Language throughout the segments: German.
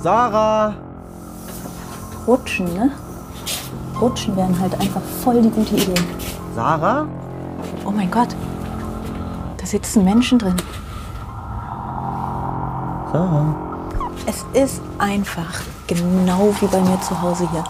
Sarah! Rutschen, ne? Rutschen wären halt einfach voll die gute Idee. Sarah? Oh mein Gott. Da sitzen Menschen drin. Sarah. Es ist einfach genau wie bei mir zu Hause hier.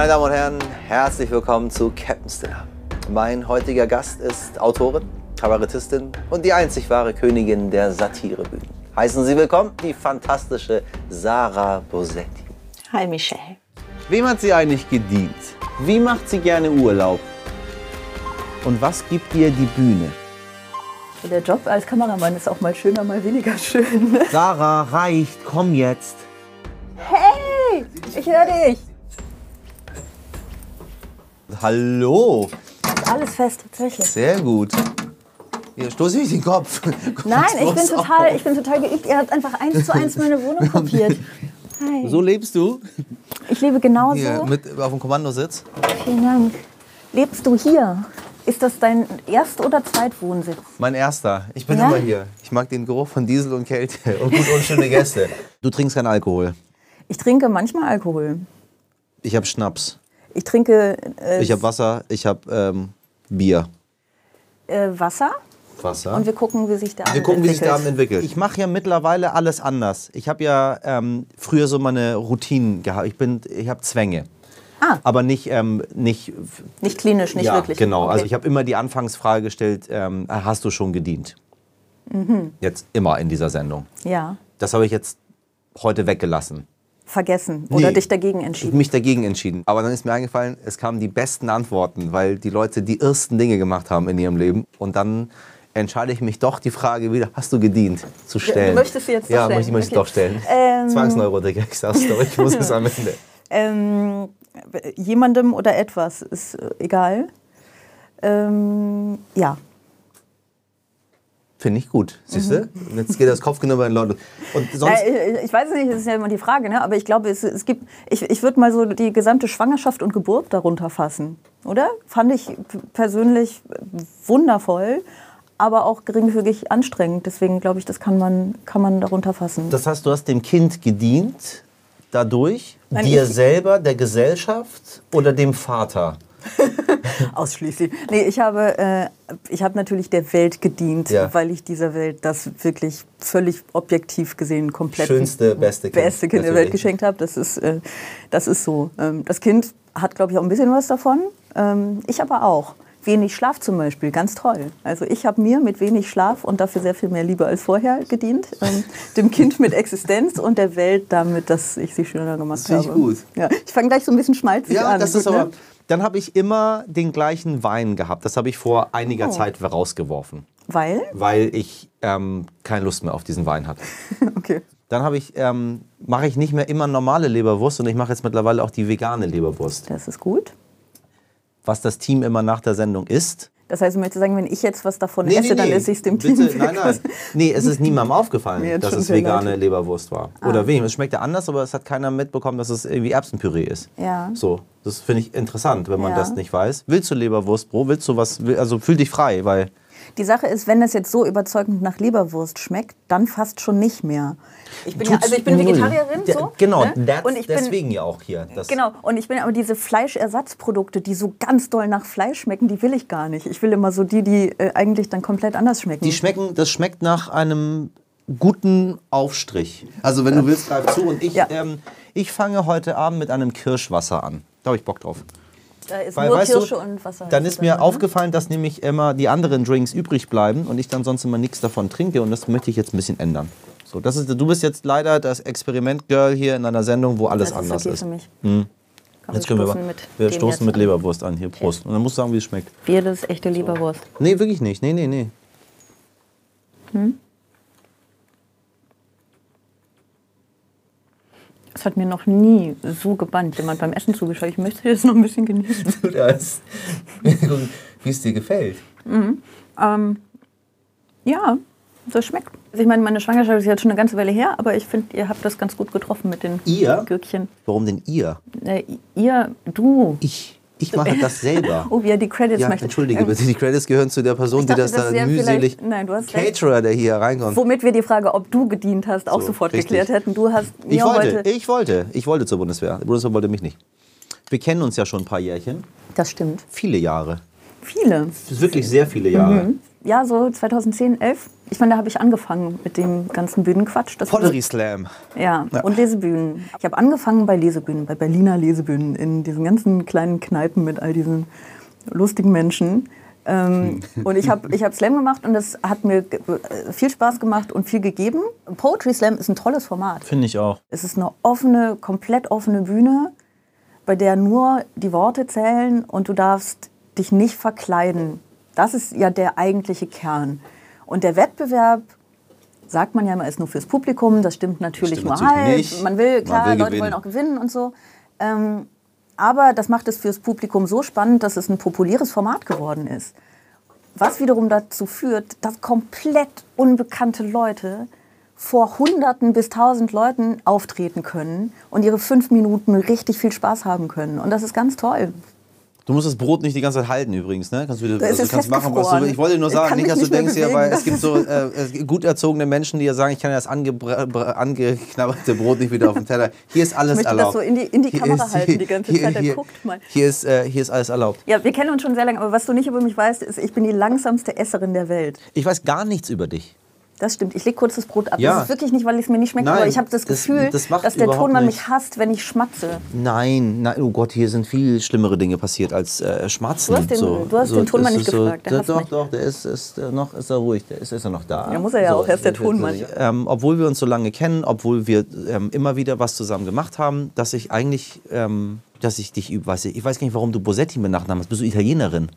Meine Damen und Herren, herzlich willkommen zu Captain's Dinner. Mein heutiger Gast ist Autorin, Kabarettistin und die einzig wahre Königin der Satirebühnen. Heißen Sie willkommen die fantastische Sarah Bosetti. Hi Michelle. Wem hat sie eigentlich gedient? Wie macht sie gerne Urlaub? Und was gibt ihr die Bühne? Der Job als Kameramann ist auch mal schöner, mal weniger schön. Sarah, reicht, komm jetzt. Hey, ich höre dich. Hallo, Ist alles fest, tatsächlich. sehr gut. Hier stoße ich den Kopf. Nein, ich bin, total, auf. ich bin total geübt. Ihr habt einfach eins zu eins meine Wohnung kopiert. Hi. So lebst du? Ich lebe genauso. Hier, mit auf dem Kommandositz? Vielen Dank. Lebst du hier? Ist das dein Erst- oder Zweitwohnsitz? Mein erster. Ich bin Ja? immer hier. Ich mag den Geruch von Diesel und Kälte und gut unschöne Gäste. Du trinkst keinen Alkohol. Ich trinke manchmal Alkohol. Ich habe Schnaps. Ich trinke äh, Ich habe Wasser. Ich habe ähm, Bier. äh, Wasser Wasser. und wir gucken, wie sich der Abend Wir gucken, wie sich der entwickelt. Abend entwickelt. Ich mache ja mittlerweile alles anders. Ich habe ja ähm, früher so meine Routinen gehabt. Ich, bin, ich habe Zwänge. Ah. Aber nicht, ähm, nicht Nicht klinisch, nicht ja, wirklich. Genau, Okay. also ich habe immer die Anfangsfrage gestellt, ähm, hast du schon gedient? Mhm. Jetzt immer in dieser Sendung. Ja, Das habe ich jetzt heute weggelassen. Vergessen oder Nee. dich dagegen Ich entschieden. habe mich dagegen entschieden. Aber dann ist mir eingefallen, es kamen die besten Antworten, weil die Leute die ersten Dinge gemacht haben in ihrem Leben. Und dann entscheide ich mich doch, die Frage wieder, hast du gedient, zu stellen. möchtest du jetzt Ja, stellen? möchte ich möchte Okay. doch stellen. Ähm. Zwangsneurotiker, ich sag's doch, ich muss es am Ende. Ähm, jemandem oder etwas ist äh, egal. Ähm, ja, Finde ich gut, siehst du? Jetzt geht das Kopfknubber in Leute. Und sonst, Äh, ich weiß nicht, das ist ja immer die Frage, ne? aber ich glaube, es, es gibt, ich, ich würde mal so die gesamte Schwangerschaft und Geburt darunter fassen, oder? Fand ich persönlich wundervoll, aber auch geringfügig anstrengend. Deswegen glaube ich, das kann man, kann man darunter fassen. Das heißt, du hast dem Kind gedient, dadurch, Nein, dir selber, der Gesellschaft oder dem Vater? Ausschließlich. Nee, ich habe, äh, ich habe natürlich der Welt gedient, Ja. weil ich dieser Welt das wirklich völlig objektiv gesehen komplett Schönste, beste Kind, beste Kind der. Welt geschenkt habe. Das ist, äh, das ist so. Ähm, das Kind hat, glaube ich, auch ein bisschen was davon. Ähm, ich aber auch. Wenig Schlaf zum Beispiel, ganz toll. Also ich habe mir mit wenig Schlaf und dafür sehr viel mehr Liebe als vorher gedient. Ähm, dem Kind mit Existenz und der Welt damit, dass ich sie schöner gemacht Das finde ich habe. gut. Ja, ich fange gleich so ein bisschen schmalzig Ja, an. das ist aber. Dann habe ich immer den gleichen Wein gehabt. Das habe ich vor einiger Oh. Zeit rausgeworfen, Weil? weil ich ähm, keine Lust mehr auf diesen Wein hatte. Okay. Dann habe ich, ähm, mache ich nicht mehr immer normale Leberwurst und ich mache jetzt mittlerweile auch die vegane Leberwurst. Das ist gut. Was das Team immer nach der Sendung isst. Das heißt, du möchtest sagen, wenn ich jetzt was davon esse, dann esse ich es dem Bitte, Team. Nein, nein. Nee, es ist niemandem aufgefallen, jetzt dass es vegane. Ah. Leberwurst war. Oder wenig. Es schmeckt ja anders, aber es hat keiner mitbekommen, dass es irgendwie Erbsenpüree ist. Ja. So, das finde ich interessant, wenn man Ja. das nicht weiß. Willst du Leberwurst, Bro? Willst du was? Also fühl dich frei, weil Die Sache ist, wenn das jetzt so überzeugend nach Leberwurst schmeckt, dann fast schon nicht mehr. Ich bin, ja, also ich bin. Vegetarierin, Ja, so. Genau, ne? und ich bin, deswegen ja auch hier. Das Genau, und ich bin aber diese Fleischersatzprodukte, die so ganz doll nach Fleisch schmecken, die will ich gar nicht. Ich will immer so die, die äh, eigentlich dann komplett anders schmecken. Die schmecken, das schmeckt nach einem guten Aufstrich. Also wenn du willst, greif zu. Und ich, Ja. ähm, ich fange heute Abend mit einem Kirschwasser an. Da habe ich Bock drauf. Da ist Weil, nur Kirsche du, und Wasser. Dann ist drin, mir ne? aufgefallen, dass nämlich immer die anderen Drinks übrig bleiben und ich dann sonst immer nichts davon trinke und das möchte ich jetzt ein bisschen ändern. So, das ist, du bist jetzt leider das Experiment-Girl hier in einer Sendung, wo alles das ist anders okay ist. für mich. Hm. Komm, Jetzt können wir, mit wir stoßen mit. Leberwurst an. Hier, Prost. Und dann musst du sagen, wie es schmeckt. Bier, das ist echte Leberwurst. Nee, wirklich nicht. Nee, nee, nee. Das hat mir noch nie so gebannt, jemand beim Essen zugeschaut. Ich möchte das noch ein bisschen genießen. Das, wie es dir gefällt. Ähm, ja, Das schmeckt. Also ich meine, meine Schwangerschaft ist jetzt schon eine ganze Weile her, aber ich finde, ihr habt das ganz gut getroffen mit den Ihr? Gürkchen. Warum denn ihr? Äh, ihr, du. Ich. Ich mache das selber. Oh, wie er die Credits Ja, möchte. entschuldige Ähm, bitte, die Credits gehören zu der Person, Ich die dachte, das da das wäre mühselig. nein, du hast recht. Caterer, der hier reinkommt. Womit wir die Frage, ob du gedient hast, auch So, sofort richtig. geklärt hätten. Du hast mir Ich wollte, heute. ich wollte, ich wollte zur Bundeswehr. Die Bundeswehr wollte mich nicht. Wir kennen uns ja schon ein paar Jährchen. Das stimmt. Viele Jahre. Viele. Wirklich sehr viele Jahre. Mhm. Ja, so 2010, 11. Ich meine, da habe ich angefangen mit dem ganzen Bühnenquatsch. Das Pottery Slam. Ja, und Lesebühnen. Ich habe angefangen bei Lesebühnen, bei Berliner Lesebühnen, in diesen ganzen kleinen Kneipen mit all diesen lustigen Menschen. Ähm, und ich habe ich hab Slam gemacht und das hat mir äh, viel Spaß gemacht und viel gegeben. Poetry Slam ist ein tolles Format. Finde ich auch. Es ist eine offene, komplett offene Bühne, bei der nur die Worte zählen und du darfst dich nicht verkleiden. Das ist ja der eigentliche Kern. Und der Wettbewerb, sagt man ja immer, ist nur fürs Publikum. Das stimmt natürlich Stimmt nur natürlich halb. Man will, Man klar, will Leute gewinnen. wollen auch gewinnen und so. Ähm, aber das macht es fürs Publikum so spannend, dass es ein populäres Format geworden ist. Was wiederum dazu führt, dass komplett unbekannte Leute vor Hunderten bis tausend Leuten auftreten können und ihre fünf Minuten richtig viel Spaß haben können. Und das ist ganz toll. Du musst das Brot nicht die ganze Zeit halten übrigens, ne? Kannst du, ist also, kannst machen, was du willst. Ich wollte nur sagen, nicht, dass du denkst, ja, bewegen. weil es Das gibt so äh, gut erzogene Menschen, die ja sagen, ich kann ja das angeknabberte Brot nicht wieder auf den Teller. Hier ist alles Ich möchte das erlaubt. so in die- in die Hier Kamera ist- halten die ganze Zeit, der Hier, guckt mal. hier, ist, äh, hier ist alles erlaubt. Ja, wir kennen uns schon sehr lange, aber was du nicht über mich weißt, ist, ich bin die langsamste Esserin der Welt. Ich weiß gar nichts über dich. Das stimmt. Ich lege kurz das Brot ab. Ja. Das ist wirklich nicht, weil es mir nicht schmeckt, Nein, aber ich habe das das- Gefühl, das macht dass der Tonmann mich hasst, wenn ich schmatze. Nein, nein, oh Gott, hier sind viel schlimmere Dinge passiert als äh, Schmatzen. Du hast den- so, du hast so, den Tonmann das nicht so, gefragt, der doch, doch, der ist, ist äh, noch, ist er ruhig, der ist, ist er noch da. Ja, muss er ja auch, er ist der Tonmann. Ähm, obwohl wir uns so lange kennen, obwohl wir ähm, immer wieder was zusammen gemacht haben, dass ich eigentlich, ähm, dass ich dich, weiß ich, ich weiß gar nicht, warum du Bosetti mit Nachnamen hast. Bist du Italienerin?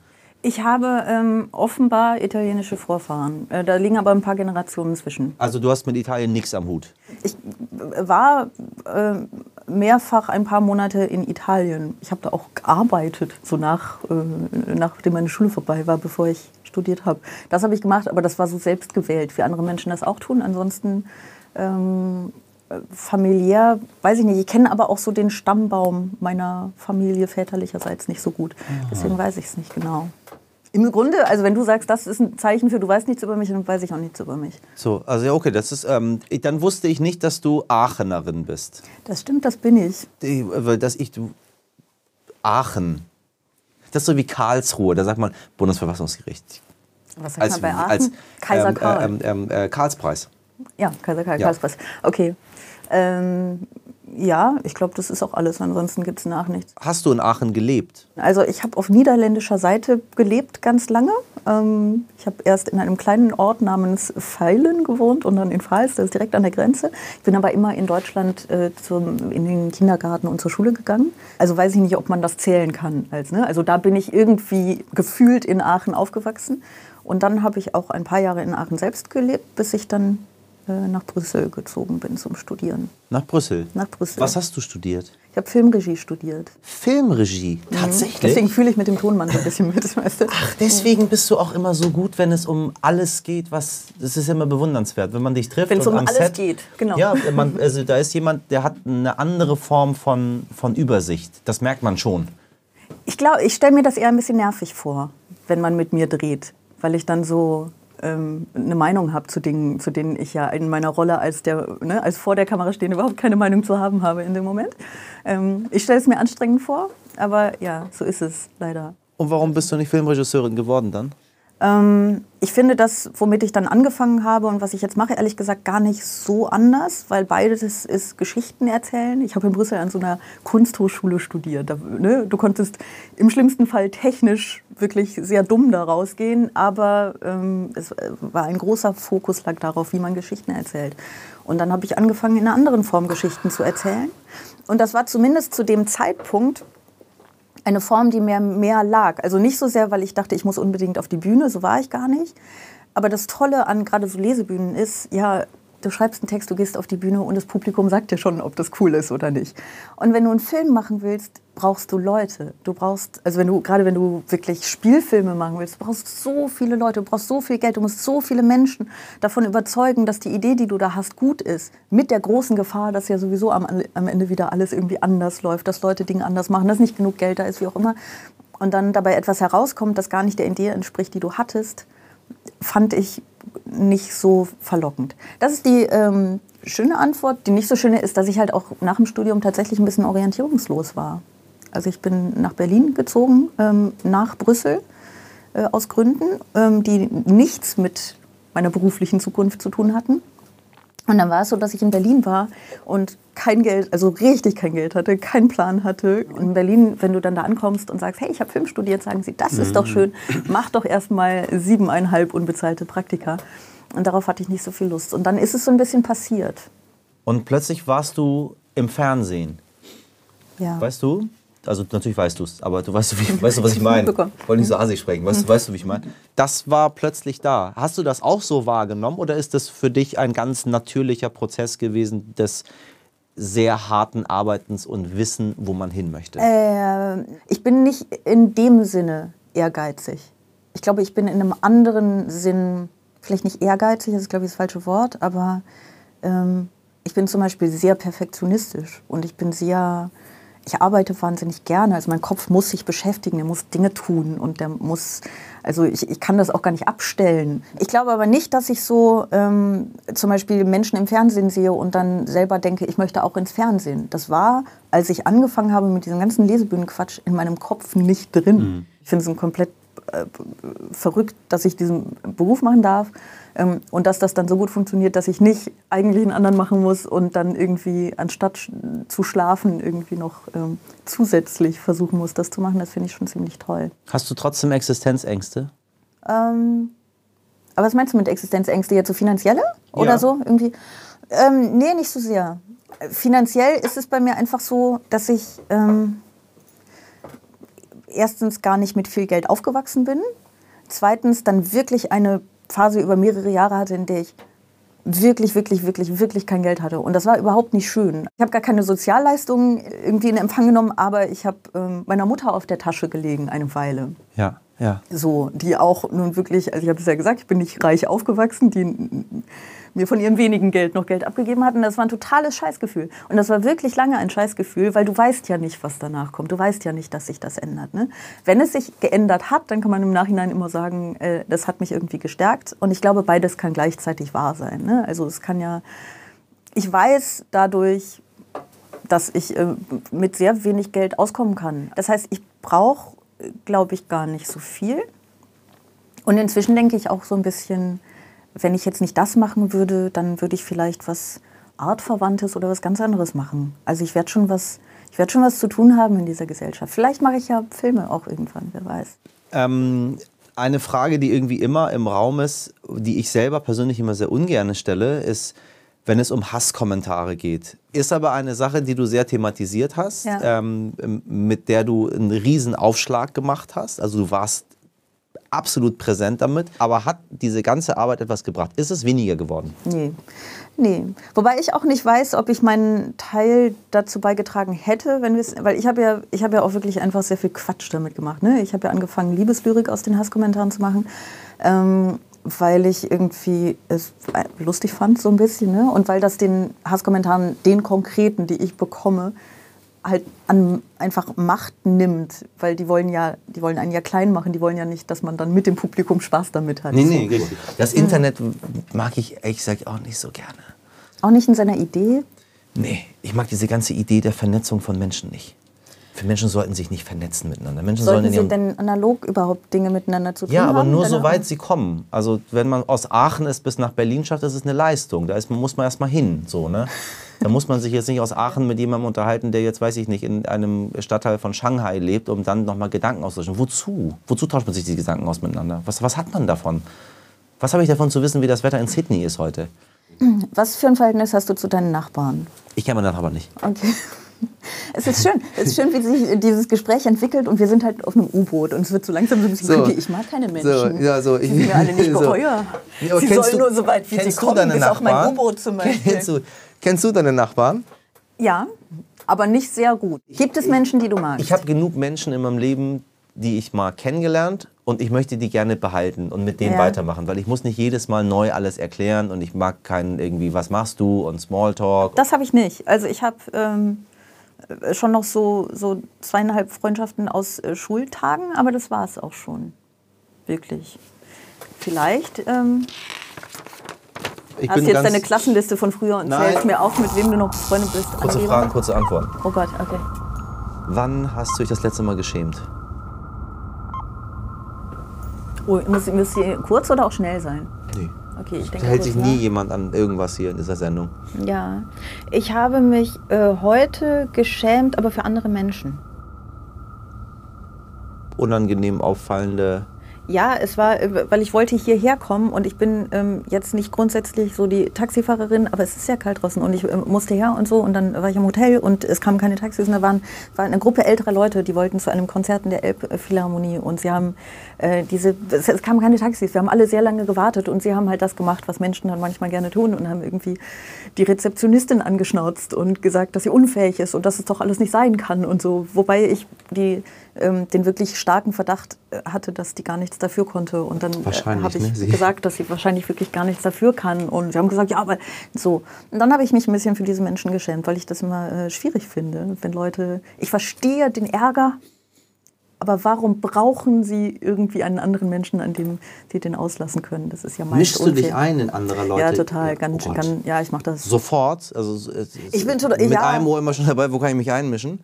Ich habe ähm, offenbar italienische Vorfahren. Äh, da liegen aber ein paar Generationen zwischen. Also du hast mit Italien nichts am Hut. Ich äh, war äh, mehrfach ein paar Monate in Italien. Ich habe da auch gearbeitet, so nach, äh, nachdem meine Schule vorbei war, bevor ich studiert habe. Das habe ich gemacht, aber das war so selbst gewählt, wie andere Menschen das auch tun. Ansonsten ähm, äh, familiär, weiß ich nicht, ich kenne aber auch so den Stammbaum meiner Familie väterlicherseits nicht so gut. Deswegen weiß ich es nicht genau. Im Grunde, also wenn du sagst, das ist ein Zeichen für, du weißt nichts über mich, dann weiß ich auch nichts über mich. So, also ja, okay, das ist, ähm, dann wusste ich nicht, dass du Aachenerin bist. Das stimmt, das bin ich. Dass ich, du, Aachen. Das ist so wie Karlsruhe, da sagt man Bundesverfassungsgericht. Was sagt man bei Aachen? als Kaiser ähm, Karl. Ähm, ähm, äh, Karlspreis. Ja, Kaiser Karl, Ja. Karlspreis. Okay. Ähm, ja, ich glaube, das ist auch alles. Ansonsten gibt es nach nichts. Hast du in Aachen gelebt? Also ich habe auf niederländischer Seite gelebt ganz lange. Ähm, ich habe erst in einem kleinen Ort namens Feilen gewohnt und dann in Pfalz, das ist direkt an der Grenze. Ich bin aber immer in Deutschland äh, zum, in den Kindergarten und zur Schule gegangen. Also weiß ich nicht, ob man das zählen kann. Als, ne? Also da bin ich irgendwie gefühlt in Aachen aufgewachsen. Und dann habe ich auch ein paar Jahre in Aachen selbst gelebt, bis ich dann nach Brüssel gezogen bin zum Studieren. Nach Brüssel. Nach Brüssel. Was hast du studiert? Ich habe Filmregie studiert. Filmregie. Tatsächlich. Deswegen fühle ich mit dem Tonmann so ein bisschen mit. Weißt du? Ach, deswegen bist du auch immer so gut, wenn es um alles geht, was. Das ist immer bewundernswert, wenn man dich trifft. Wenn es um alles Set, geht, genau. Ja, man, also da ist jemand, der hat eine andere Form von, von Übersicht. Das merkt man schon. Ich glaube, ich stelle mir das eher ein bisschen nervig vor, wenn man mit mir dreht, weil ich dann so ähm, eine Meinung habe zu Dingen, zu denen ich ja in meiner Rolle als der, ne, als vor der Kamera stehen überhaupt keine Meinung zu haben habe in dem Moment. Ähm, ich stelle es mir anstrengend vor, aber ja, so ist es leider. Und warum bist du nicht Filmregisseurin geworden dann? Ähm, ich finde das, womit ich dann angefangen habe und was ich jetzt mache, ehrlich gesagt gar nicht so anders, weil beides ist Geschichten erzählen. Ich habe in Brüssel an so einer Kunsthochschule studiert. Da, ne, du konntest im schlimmsten Fall technisch wirklich sehr dumm da rausgehen, aber ähm, es äh, war ein großer Fokus lag darauf, wie man Geschichten erzählt. Und dann habe ich angefangen, in einer anderen Form Geschichten zu erzählen. Und das war zumindest zu dem Zeitpunkt eine Form, die mir mehr lag. Also nicht so sehr, weil ich dachte, ich muss unbedingt auf die Bühne, so war ich gar nicht. Aber das Tolle an gerade so Lesebühnen ist, ja, du schreibst einen Text, du gehst auf die Bühne und das Publikum sagt dir schon, ob das cool ist oder nicht. Und wenn du einen Film machen willst, brauchst du Leute. Du brauchst, also wenn du, gerade wenn du wirklich Spielfilme machen willst, du brauchst so viele Leute, du brauchst so viel Geld, du musst so viele Menschen davon überzeugen, dass die Idee, die du da hast, gut ist. Mit der großen Gefahr, dass ja sowieso am, am Ende wieder alles irgendwie anders läuft, dass Leute Dinge anders machen, dass nicht genug Geld da ist, wie auch immer. Und dann dabei etwas herauskommt, das gar nicht der Idee entspricht, die du hattest, fand ich nicht so verlockend. Das ist die ähm, schöne Antwort. Die nicht so schöne ist, dass ich halt auch nach dem Studium tatsächlich ein bisschen orientierungslos war. Also ich bin nach Berlin gezogen, ähm, nach Brüssel, äh, aus Gründen, ähm, die nichts mit meiner beruflichen Zukunft zu tun hatten. Und dann war es so, dass ich in Berlin war und kein Geld, also richtig kein Geld hatte, keinen Plan hatte. Und in Berlin, wenn du dann da ankommst und sagst, hey, ich habe Film studiert, sagen sie, das ist doch schön, mach doch erstmal siebeneinhalb unbezahlte Praktika. Und darauf hatte ich nicht so viel Lust. Und dann ist es so ein bisschen passiert. Und plötzlich warst du im Fernsehen. Ja. Weißt du? Also natürlich weißt du es, aber du weißt, wie, weißt du, was ich meine. Ich wollte nicht so asig sprechen. Weißt, du, weißt du, wie ich meine? Das war plötzlich da. Hast du das auch so wahrgenommen oder ist das für dich ein ganz natürlicher Prozess gewesen des sehr harten Arbeitens und Wissen, wo man hin möchte? Äh, ich bin nicht in dem Sinne ehrgeizig. Ich glaube, ich bin in einem anderen Sinn, vielleicht nicht ehrgeizig, das ist glaube ich das falsche Wort, aber ähm, ich bin zum Beispiel sehr perfektionistisch und ich bin sehr ich arbeite wahnsinnig gerne. Also mein Kopf muss sich beschäftigen, der muss Dinge tun und der muss, also ich, ich kann das auch gar nicht abstellen. Ich glaube aber nicht, dass ich so ähm, zum Beispiel Menschen im Fernsehen sehe und dann selber denke, ich möchte auch ins Fernsehen. Das war, als ich angefangen habe mit diesem ganzen Lesebühnenquatsch, in meinem Kopf nicht drin. Mhm. Ich finde es ein komplett äh, verrückt, dass ich diesen Beruf machen darf. Ähm, und dass das dann so gut funktioniert, dass ich nicht eigentlich einen anderen machen muss und dann irgendwie anstatt zu schlafen irgendwie noch ähm, zusätzlich versuchen muss, das zu machen, das finde ich schon ziemlich toll. Hast du trotzdem Existenzängste? Ähm, aber was meinst du mit Existenzängste? Jetzt so finanzielle oder ja. so? Irgendwie? Ähm, nee, nicht so sehr. Finanziell ist es bei mir einfach so, dass ich ähm, erstens gar nicht mit viel Geld aufgewachsen bin. Zweitens dann wirklich eine Phase über mehrere Jahre hatte, in der ich wirklich, wirklich, wirklich, wirklich kein Geld hatte. Und das war überhaupt nicht schön. Ich habe gar keine Sozialleistungen irgendwie in Empfang genommen, aber ich habe ähm, meiner Mutter auf der Tasche gelegen eine Weile. Ja, ja. So, die auch nun wirklich, also ich habe es ja gesagt, ich bin nicht reich aufgewachsen, die mir von ihrem wenigen Geld noch Geld abgegeben hatten. Das war ein totales Scheißgefühl. Und das war wirklich lange ein Scheißgefühl, weil du weißt ja nicht, was danach kommt. Du weißt ja nicht, dass sich das ändert. Ne? Wenn es sich geändert hat, dann kann man im Nachhinein immer sagen, äh, das hat mich irgendwie gestärkt. Und ich glaube, beides kann gleichzeitig wahr sein. Ne? Also es kann ja, ich weiß dadurch, dass ich äh, mit sehr wenig Geld auskommen kann. Das heißt, ich brauche, glaube ich, gar nicht so viel. Und inzwischen denke ich auch so ein bisschen, wenn ich jetzt nicht das machen würde, dann würde ich vielleicht was Artverwandtes oder was ganz anderes machen. Also ich werde schon was, ich werde schon was zu tun haben in dieser Gesellschaft. Vielleicht mache ich ja Filme auch irgendwann, wer weiß. Ähm, eine Frage, die irgendwie immer im Raum ist, die ich selber persönlich immer sehr ungern stelle, ist, wenn es um Hasskommentare geht. Ist aber eine Sache, die du sehr thematisiert hast, ja. ähm, mit der du einen riesen Aufschlag gemacht hast. Also du warst absolut präsent damit. Aber hat diese ganze Arbeit etwas gebracht? Ist es weniger geworden? Nee. Nee. Wobei ich auch nicht weiß, ob ich meinen Teil dazu beigetragen hätte, wenn wir weil ich habe ja, ich ja auch wirklich einfach sehr viel Quatsch damit gemacht. Ne? Ich habe ja angefangen, Liebeslyrik aus den Hasskommentaren zu machen. Ähm, weil ich irgendwie es lustig fand, so ein bisschen. Ne? Und weil das den Hasskommentaren, den konkreten, die ich bekomme, halt an einfach Macht nimmt, weil die wollen ja, die wollen einen ja klein machen, die wollen ja nicht, dass man dann mit dem Publikum Spaß damit hat. Nee, nee, richtig. Das Internet mag ich ehrlich gesagt auch nicht so gerne. Auch nicht in seiner Idee? Nee, ich mag diese ganze Idee der Vernetzung von Menschen nicht. Für Menschen sollten sich nicht vernetzen miteinander. Menschen sollten sie denn analog überhaupt Dinge miteinander zu tun haben? Ja, aber haben, nur soweit sie kommen. Also wenn man aus Aachen ist bis nach Berlin schafft, das ist eine Leistung. Da ist, muss man erst mal hin. So, ne? Da muss man sich jetzt nicht aus Aachen mit jemandem unterhalten, der jetzt, weiß ich nicht, in einem Stadtteil von Shanghai lebt, um dann nochmal Gedanken auszutauschen. Wozu? Wozu tauscht man sich die Gedanken aus miteinander? Was, was hat man davon? Was habe ich davon zu wissen, wie das Wetter in Sydney ist heute? Was für ein Verhältnis hast du zu deinen Nachbarn? Ich kenne meine Nachbarn nicht. Okay. Es ist schön. Es ist schön, wie sich dieses Gespräch entwickelt und wir sind halt auf einem U-Boot und es wird so langsam so ein bisschen So. creepy. Ich mag keine Menschen. So, ja, so, ich- die sind mir alle nicht so. geheuer. Ja, aber sie sollen du- nur so weit, wie sie kommen, bis auf mein? U-Boot zum Beispiel. Kennst du, kennst du deine Nachbarn? Ja, aber nicht sehr gut. Gibt es Menschen, die du magst? Ich habe genug Menschen in meinem Leben, die ich mal kennengelernt und ich möchte die gerne behalten und mit denen Ja. weitermachen, weil ich muss nicht jedes Mal neu alles erklären und ich mag keinen irgendwie, was machst du und Smalltalk. Das habe ich nicht. Also ich habe ähm, äh, schon noch so, so zweieinhalb Freundschaften aus äh, Schultagen, aber das war es auch schon. Wirklich. Vielleicht ähm, hast du jetzt deine Klassenliste von früher und Nein. zählst mir auf, mit wem du noch befreundet bist. Kurze Angela? Fragen, kurze Antworten. Oh Gott, okay. Wann hast du dich das letzte Mal geschämt? Oh, muss, muss die kurz oder auch schnell sein? Okay, ich Da denke hält kurz sich nie nach. jemand an irgendwas hier in dieser Sendung. Ja, ich habe mich äh, heute geschämt, aber für andere Menschen. Unangenehm auffallende. Ja, es war, äh, weil ich wollte hierher kommen und ich bin ähm, jetzt nicht grundsätzlich so die Taxifahrerin, aber es ist ja kalt draußen und ich ähm, musste her und so und dann war ich im Hotel und es kamen keine Taxis und da waren, war eine Gruppe älterer Leute, die wollten zu einem Konzert in der Elbphilharmonie und sie haben äh, diese, es, es kamen keine Taxis, wir haben alle sehr lange gewartet und sie haben halt das gemacht, was Menschen dann manchmal gerne tun und haben irgendwie die Rezeptionistin angeschnauzt und gesagt, dass sie unfähig ist und dass es doch alles nicht sein kann und so, wobei ich die, ähm, den wirklich starken Verdacht äh, hatte, dass die gar nichts dafür konnte und dann äh, habe ich ne? Gesagt, dass sie wahrscheinlich wirklich gar nichts dafür kann und sie haben gesagt, ja, aber so. Und dann habe ich mich ein bisschen für diese Menschen geschämt, weil ich das immer äh, schwierig finde, wenn Leute, ich verstehe den Ärger, aber warum brauchen sie irgendwie einen anderen Menschen, an dem sie den auslassen können? Das ist ja meist Mischst du dich unfair. ein in andere Leute? Ja, total. Ganz, Oh ganz, ja, ich mache das. Sofort? Also, Ich bin total- mit ja. einem Ohr immer schon dabei, wo kann ich mich einmischen?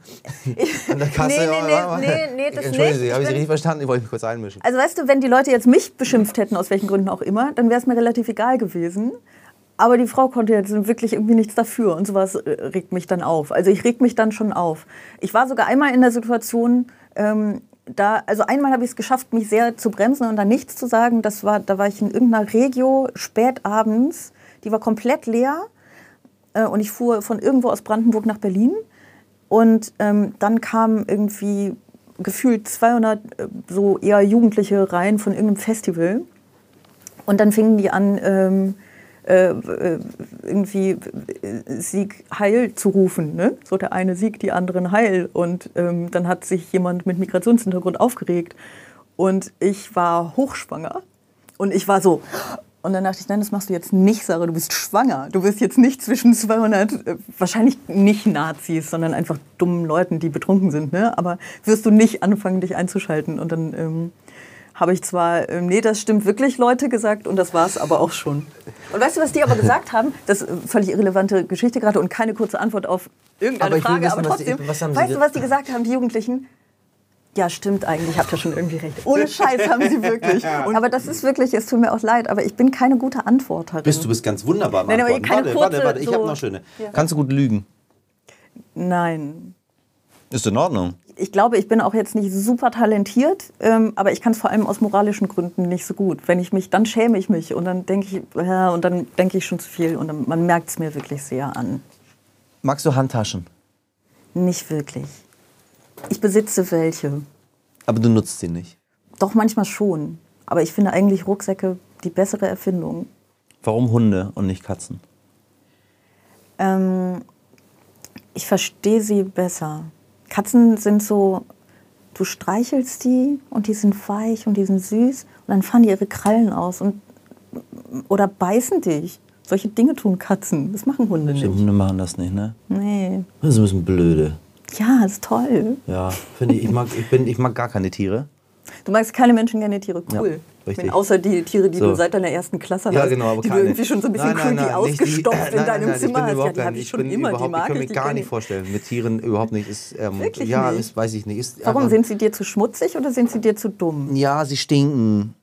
An der Kasse. Nee, nee, oh, nee, nee, nee, das Entschuldigen nicht. Sie, habe ich Sie richtig verstanden? Ich wollte mich kurz einmischen. Also weißt du, wenn die Leute jetzt mich beschimpft hätten, aus welchen Gründen auch immer, dann wäre es mir relativ egal gewesen. Aber die Frau konnte jetzt wirklich irgendwie nichts dafür und sowas äh, regt mich dann auf. Also ich reg mich dann schon auf. Ich war sogar einmal in der Situation, ähm, da, also einmal habe ich es geschafft, mich sehr zu bremsen und dann nichts zu sagen. Das war, da war ich in irgendeiner Regio spät abends, die war komplett leer äh, und ich fuhr von irgendwo aus Brandenburg nach Berlin. Und ähm, dann kamen irgendwie gefühlt 200 äh, so eher Jugendliche rein von irgendeinem Festival. Und dann fingen die an, ähm, äh, äh, irgendwie Sieg Heil zu rufen. Ne? So der eine Sieg, die anderen Heil. Und ähm, dann hat sich jemand mit Migrationshintergrund aufgeregt. Und ich war hochschwanger. Und ich war so. Und dann dachte ich, nein, das machst du jetzt nicht, Sarah, du bist schwanger. Du bist jetzt nicht zwischen 200, äh, wahrscheinlich nicht Nazis, sondern einfach dummen Leuten, die betrunken sind. Ne? Aber wirst du nicht anfangen, dich einzuschalten. Und dann ähm, habe ich zwar, ähm, nee, das stimmt wirklich, Leute gesagt, und das war es aber auch schon. Und weißt du, was die aber gesagt haben? Das ist eine völlig irrelevante Geschichte gerade und keine kurze Antwort auf irgendeine Aber Frage. wissen, aber was die- trotzdem, sie weißt du, was die gesagt haben, die Jugendlichen? Ja, stimmt eigentlich, habt ihr schon irgendwie recht. Ohne Scheiß haben sie wirklich. Und, aber das ist wirklich, es tut mir auch leid, aber ich bin keine gute Antworterin. Bist du bist ganz wunderbar. Nein, aber keine warte, kurze, warte, warte, ich so- habe noch schöne. Ja. Kannst du gut lügen? Nein. Ist in Ordnung. Ich glaube, ich bin auch jetzt nicht super talentiert, ähm, aber ich kann es vor allem aus moralischen Gründen nicht so gut. Wenn ich mich, dann schäme ich mich und dann denke ich, ja, und dann denke ich schon zu viel und dann, man merkt es mir wirklich sehr an. Magst du Handtaschen? Nicht wirklich. Ich besitze welche. Aber du nutzt sie nicht. Doch manchmal schon. Aber ich finde eigentlich Rucksäcke die bessere Erfindung. Warum Hunde und nicht Katzen? Ähm, ich verstehe sie besser. Katzen sind so, du streichelst die und die sind weich und die sind süß und dann fahren die ihre Krallen aus und oder beißen dich. Solche Dinge tun Katzen. Das machen Hunde Die nicht. Hunde machen das nicht, ne? Nee. Das ist ein bisschen blöde. Ja, ist toll. Ja, finde ich. Ich mag, ich, bin, ich mag gar keine Tiere. Du magst keine Menschen gerne Tiere. Cool. Ja, richtig. Ich meine, außer die Tiere, die So. du seit deiner ersten Klasse Ja, hast, genau, aber die du irgendwie schon so ein bisschen Nein, nein, nein, nicht die- ausgestopft in deinem ich Zimmer hast. Ja, die habe ich schon bin immer, die mag ich kann ich. mir gar nicht ich. vorstellen. Mit Tieren überhaupt nicht. Ist, ähm, Wirklich ja, nicht? Ist, weiß ich nicht. Ist, Warum aber- sind sie dir zu schmutzig oder sind sie dir zu dumm? Ja, sie stinken.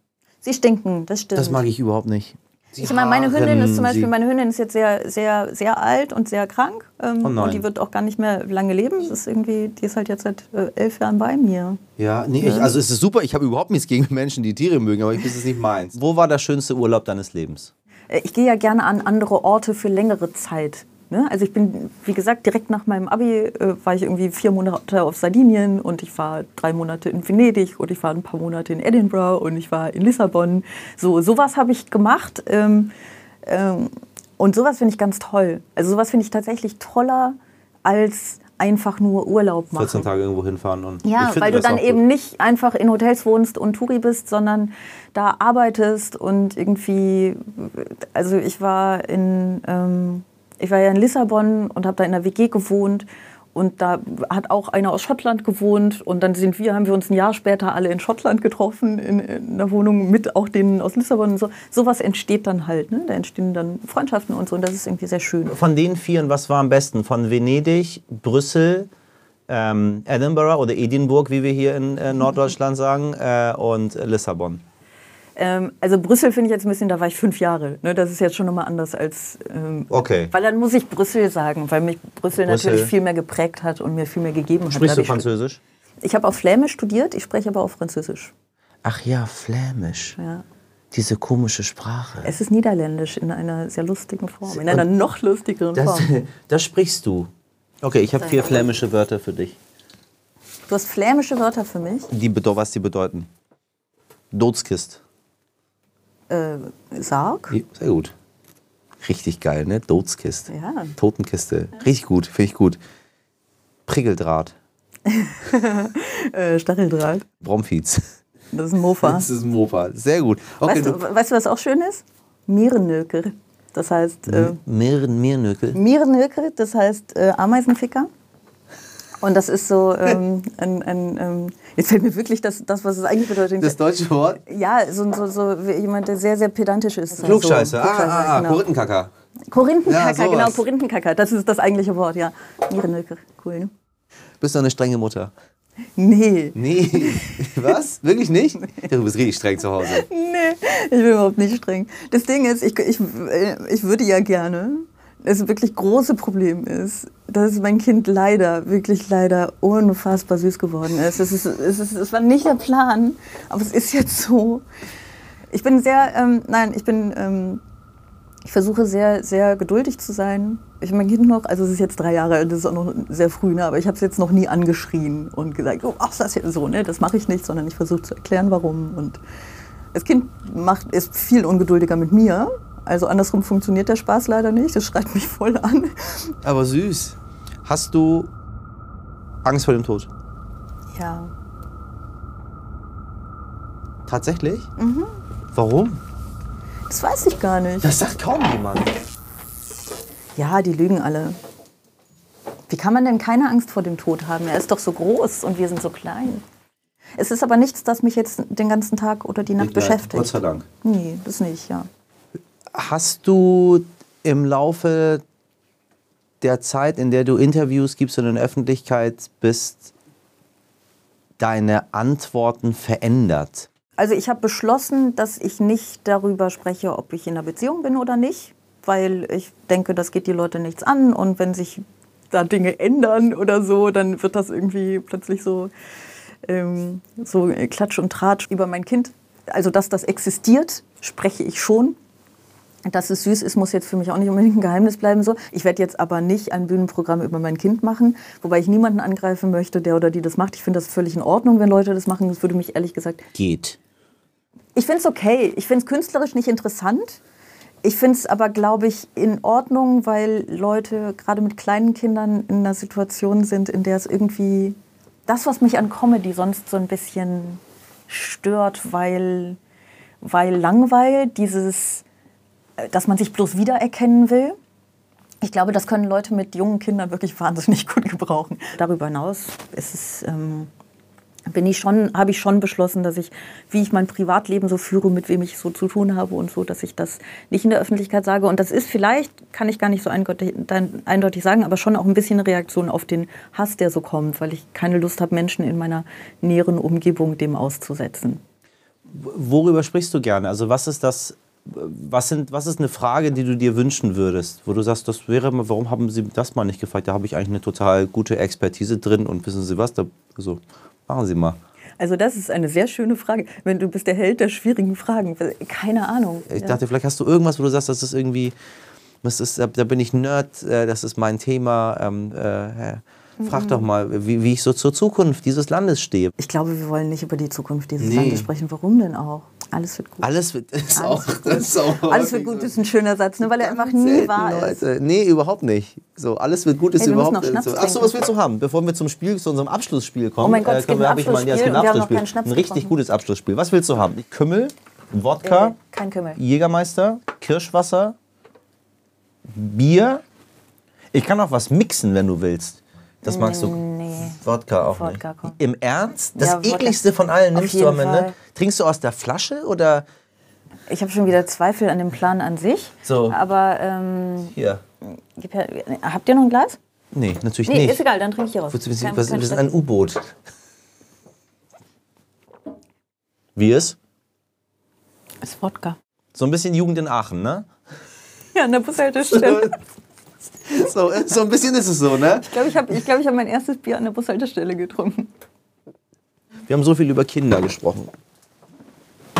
Sie stinken, das stimmt. Das mag ich überhaupt nicht. Sie Ich meine, meine Hündin ist zum Beispiel, meine Hündin ist jetzt sehr, sehr, sehr alt und sehr krank. Ähm, Oh und die wird auch gar nicht mehr lange leben. Das ist irgendwie, die ist halt jetzt seit äh, elf Jahren bei mir. Ja, nee, ich, also es ist super. Ich habe überhaupt nichts gegen Menschen, die Tiere mögen, aber ich das ist nicht meins. Wo war der schönste Urlaub deines Lebens? Äh, Ich gehe ja gerne an andere Orte für längere Zeit. Ne? Also ich bin, wie gesagt, direkt nach meinem Abi äh, war ich irgendwie vier Monate auf Sardinien und ich war drei Monate in Venedig und ich war ein paar Monate in Edinburgh und ich war in Lissabon. So sowas habe ich gemacht ähm, ähm, und sowas finde ich ganz toll. Also sowas finde ich tatsächlich toller als einfach nur Urlaub machen. 14 Tage irgendwo hinfahren und ja, weil du dann eben nicht einfach in Hotels wohnst und Touri bist, sondern da arbeitest und irgendwie, also ich war in, ähm, ich war ja in Lissabon und habe da in der WG gewohnt und da hat auch einer aus Schottland gewohnt und dann sind wir, haben wir uns ein Jahr später alle in Schottland getroffen, in, in der Wohnung mit auch denen aus Lissabon und so. Sowas entsteht dann halt, ne? da entstehen dann Freundschaften und so und das ist irgendwie sehr schön. Von den vieren, was war am besten? Von Venedig, Brüssel, ähm, Edinburgh oder Edinburgh, wie wir hier in äh, Norddeutschland sagen, äh, und Lissabon? Ähm, also Brüssel finde ich jetzt ein bisschen, da war ich fünf Jahre. Ne? Das ist jetzt schon nochmal anders als. Ähm, okay. Weil dann muss ich Brüssel sagen, weil mich Brüssel, Brüssel, natürlich viel mehr geprägt hat und mir viel mehr gegeben hat. Sprichst du Französisch? Ich habe auf Flämisch studiert, ich spreche aber auch Französisch. Ach ja, Flämisch. Ja. Diese komische Sprache. Es ist Niederländisch in einer sehr lustigen Form, in einer und noch lustigeren das, Form. Das sprichst du. Okay, ich habe vier flämische Wörter für dich. Du hast flämische Wörter für mich? Die, was die bedeuten. Dotskist äh, Sarg. Sehr gut. Richtig geil, ne? Dotskiste. Ja. Totenkiste. Richtig gut, finde ich gut. Prickeldraht. äh, Stacheldraht. Bromfiz. Das ist ein Mofa. Das ist ein Mofa. Sehr gut. Okay, weißt, du, weißt, du, was auch schön ist? Mierennöker. Das heißt. Äh, Mieren, Miernökel. Mierennökel, das heißt äh, Ameisenficker. Und das ist so ähm, ein, ein ähm, jetzt fällt mir wirklich das, das was es eigentlich bedeutet. Das deutsche Wort? Ja, so, so, so jemand, der sehr, sehr pedantisch ist. Klugscheiße, so, ah, ah, ah, genau. Korinthenkacker. Korinthenkacker, ja, genau, Korinthenkacker, das ist das eigentliche Wort, ja. Nierenlücke, cool, ne? Bist du eine strenge Mutter? Nee. Nee. Was? Wirklich nicht? Du bist richtig streng zu Hause. Nee, ich bin überhaupt nicht streng. Das Ding ist, ich, ich, ich würde ja gerne, das wirklich große Problem ist, dass mein Kind leider, wirklich leider unfassbar süß geworden ist. Es, ist, es, ist, es war nicht der Plan, aber es ist jetzt so. Ich bin sehr, ähm, nein, ich bin, ähm, ich versuche sehr, sehr geduldig zu sein. Ich mein Kind noch, also es ist jetzt drei Jahre alt, das ist auch noch sehr früh, ne, aber ich habe es jetzt noch nie angeschrien und gesagt, oh, ach, das jetzt so, ne, das mache ich nicht, sondern ich versuche zu erklären, warum. Und das Kind macht, ist viel ungeduldiger mit mir, also andersrum funktioniert der Spaß leider nicht. Das schreit mich voll an. Aber süß. Hast du Angst vor dem Tod? Ja. Tatsächlich? Mhm. Warum? Das weiß ich gar nicht. Das sagt kaum jemand. Ja, die lügen alle. Wie kann man denn keine Angst vor dem Tod haben? Er ist doch so groß und wir sind so klein. Es ist aber nichts, das mich jetzt den ganzen Tag oder die Nacht beschäftigt. Gott sei Dank. Nee, das nicht, ja. Hast du im Laufe der Zeit, in der du Interviews gibst und in der Öffentlichkeit bist, deine Antworten verändert? Also ich habe beschlossen, dass ich nicht darüber spreche, ob ich in einer Beziehung bin oder nicht, weil ich denke, das geht die Leute nichts an und wenn sich da Dinge ändern oder so, dann wird das irgendwie plötzlich so, ähm, so Klatsch und Tratsch über mein Kind. Also dass das existiert, spreche ich schon dass es süß ist, muss jetzt für mich auch nicht unbedingt ein Geheimnis bleiben. So. Ich werde jetzt aber nicht ein Bühnenprogramm über mein Kind machen, wobei ich niemanden angreifen möchte, der oder die das macht. Ich finde das völlig in Ordnung, wenn Leute das machen. Das würde mich ehrlich gesagt. Geht. Ich finde es okay. Ich finde es künstlerisch nicht interessant. Ich finde es aber, glaube ich, in Ordnung, weil Leute gerade mit kleinen Kindern in einer Situation sind, in der es irgendwie das, was mich an Comedy sonst so ein bisschen stört, weil, weil Langweil, dieses dass man sich bloß wiedererkennen will. Ich glaube, das können Leute mit jungen Kindern wirklich wahnsinnig gut gebrauchen. Darüber hinaus ist es, ähm, bin ich schon, habe ich schon beschlossen, dass ich, wie ich mein Privatleben so führe, mit wem ich so zu tun habe und so, dass ich das nicht in der Öffentlichkeit sage. Und das ist vielleicht, kann ich gar nicht so eindeutig, eindeutig sagen, aber schon auch ein bisschen eine Reaktion auf den Hass, der so kommt, weil ich keine Lust habe, Menschen in meiner näheren Umgebung dem auszusetzen. Worüber sprichst du gerne? Also was ist das was, sind, was ist eine Frage, die du dir wünschen würdest, wo du sagst, das wäre, warum haben Sie das mal nicht gefragt? Da habe ich eigentlich eine total gute Expertise drin und wissen Sie was, da, so, machen Sie mal. Also das ist eine sehr schöne Frage. Wenn du bist der Held der schwierigen Fragen, keine Ahnung. Ich dachte, vielleicht hast du irgendwas, wo du sagst, das ist irgendwie, Das ist, da bin ich Nerd, äh, das ist mein Thema. Ähm, äh, frag Mhm. doch mal, wie, wie ich so zur Zukunft dieses Landes stehe. Ich glaube, wir wollen nicht über die Zukunft dieses Nee. Landes sprechen. Warum denn auch? Alles wird gut. Alles wird, ist Alles auch, wird gut. ist auch Alles wird gut ist ein schöner Satz, ne, weil er einfach nie wahr ist. Leute. Nee, überhaupt nicht. So, alles wird gut ist Hey, überhaupt noch Schnaps so. Ach so, trinken. was willst du haben? Bevor wir zum Spiel, zu unserem Abschlussspiel kommen, Oh mein Gott, äh, es können gibt wir, ein hab ich mal, ja, ein Abschlussspiel. Ein richtig gutes Abschlussspiel. Was willst du haben? Kümmel, Wodka, Äh, kein Kümmel. Jägermeister, Kirschwasser, Bier. Ich kann auch was mixen, wenn du willst. Das magst du. Wodka auch Wodka, nicht. komm. Im Ernst? Das Ja, ekligste von allen nimmst du am Ende. Trinkst du aus der Flasche oder Ich habe schon wieder Zweifel an dem Plan an sich. So. Aber ähm, hier? habt ihr noch ein Glas? Nee, natürlich Nee, nicht. ist egal, dann trinke ich hier raus. Wozu- Wir Kein- sind, kein wir sind ein U-Boot. Wie es? ist Wodka. So ein bisschen Jugend in Aachen, ne? Ja, an der Bushaltestelle. So, so ein bisschen ist es so, ne? Ich glaube, ich habe ich glaub, ich hab mein erstes Bier an der Bushaltestelle getrunken. Wir haben so viel über Kinder gesprochen.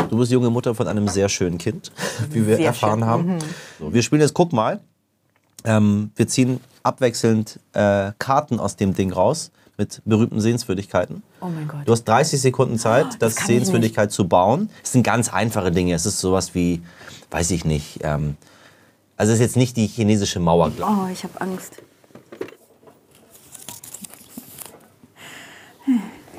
Du bist junge Mutter von einem sehr schönen Kind, wie wir Sehr erfahren schön. Mhm. haben. So, wir spielen jetzt, guck mal. Ähm, wir ziehen abwechselnd äh, Karten aus dem Ding raus mit berühmten Sehenswürdigkeiten. Oh mein Gott. Du hast 30 Sekunden Zeit, das, kann ich Sehenswürdigkeit zu bauen. Es sind ganz einfache Dinge. Es ist sowas wie, weiß ich nicht, ähm, also es ist jetzt nicht die chinesische Mauer, glaube Oh, ich habe Angst.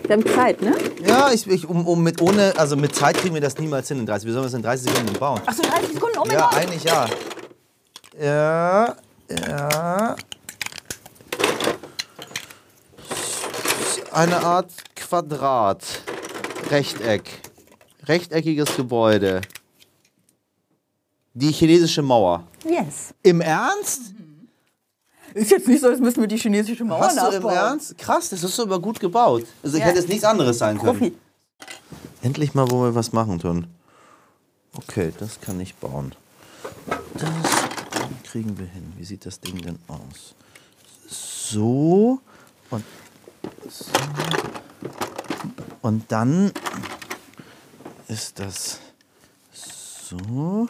Wir haben Zeit, ne? ich. Ja, ich, ich, um, um mit ohne, also mit Zeit kriegen wir das niemals hin in 30. Wir sollen das in 30 Sekunden bauen. Ach so, 30 Sekunden. Oh mein Ja, Gott. eigentlich ja. Ja, ja. Eine Art Quadrat. Rechteck. Rechteckiges Gebäude. Die chinesische Mauer. Yes. Im Ernst? Ist jetzt nicht so, als müssten wir die chinesische Mauer Hast du im nachbauen. Ernst? Krass, das ist aber gut gebaut. Also ich Ja. hätte es nichts anderes sein können. Profi. Endlich mal, wo wir was machen tun. Okay, das kann ich bauen. Das kriegen wir hin. Wie sieht das Ding denn aus? So und so. Und dann ist das so.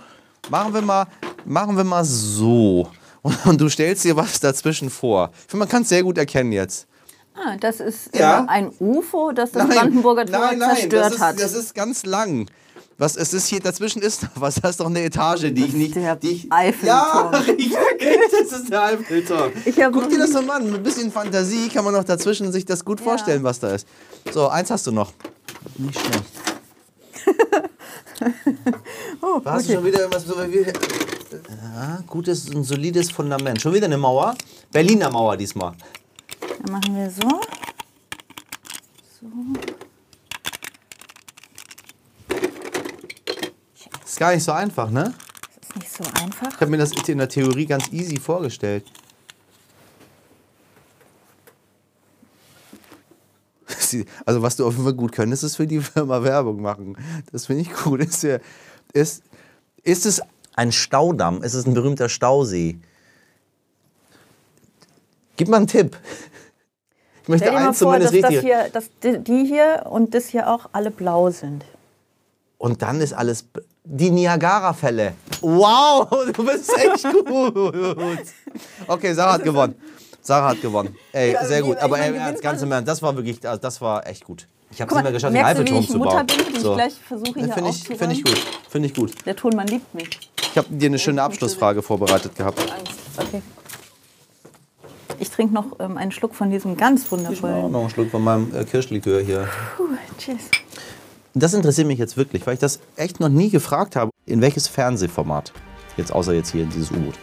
Machen wir mal, machen wir mal so. Und, und du stellst dir was dazwischen vor. Ich finde, man kann es sehr gut erkennen jetzt. Ah, das ist Ja. ein UFO, das das Brandenburger Tor nein, nein, zerstört das ist, hat. Das ist ganz lang. Was es ist hier dazwischen ist, was das ist doch eine Etage, die ich nicht. der die ich, Eiffelturm. Ja, das ist der Eiffelturm. Guck dir das doch mal an. Mit ein bisschen Fantasie kann man noch dazwischen sich das gut vorstellen, was da ist. So, eins hast du noch. Nicht schlecht. oh, du okay. schon wieder irgendwas so wie. Ja, gutes, ein solides Fundament. Schon wieder eine Mauer. Berliner Mauer diesmal. Dann machen wir so. Ist gar nicht so einfach, ne? Das ist nicht so einfach. Ich habe mir das in der Theorie ganz easy vorgestellt. Also was du auf jeden Fall gut könntest, ist für die Firma Werbung machen. Das finde ich gut. Ist, ja, ist, ist es ein Staudamm? Ist es ein berühmter Stausee? Gib mal einen Tipp. Ich möchte Stell dir mal eins vor, dass, zumindest das hier, dass die hier und das hier auch alle blau sind. Und dann ist alles. Die Niagara-Fälle. Wow, du bist echt gut. Okay, Sarah hat gewonnen. Sarah hat gewonnen. Ey, sehr gut. Aber ey, ganz im Ernst, das war wirklich, also das war echt gut. Ich habe es mal, geschafft, wie Eiffelturm ich zu Mutter bauen. bin, die ich gleich versuche, hier Finde ich, find ich gut. Finde ich gut. Der Tonmann liebt mich. Ich habe dir eine schöne Abschlussfrage vorbereitet gehabt. Okay. Ich trinke noch ähm, einen Schluck von diesem ganz Ich mache auch wundervollen. noch einen Schluck von meinem äh, Kirschlikör hier. Puh, cheers. Das interessiert mich jetzt wirklich, weil ich das echt noch nie gefragt habe. In welches Fernsehformat, jetzt außer jetzt hier in dieses U-Boot,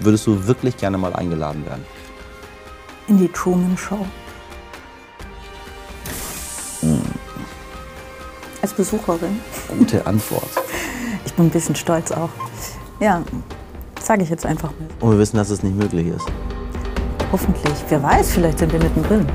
würdest du wirklich gerne mal eingeladen werden? In die Truman Show. Als Besucherin. Gute Antwort. Ich bin ein bisschen stolz auch. Ja, sage ich jetzt einfach mal. Und wir wissen, dass es nicht möglich ist. Hoffentlich. Wer weiß, vielleicht sind wir mittendrin.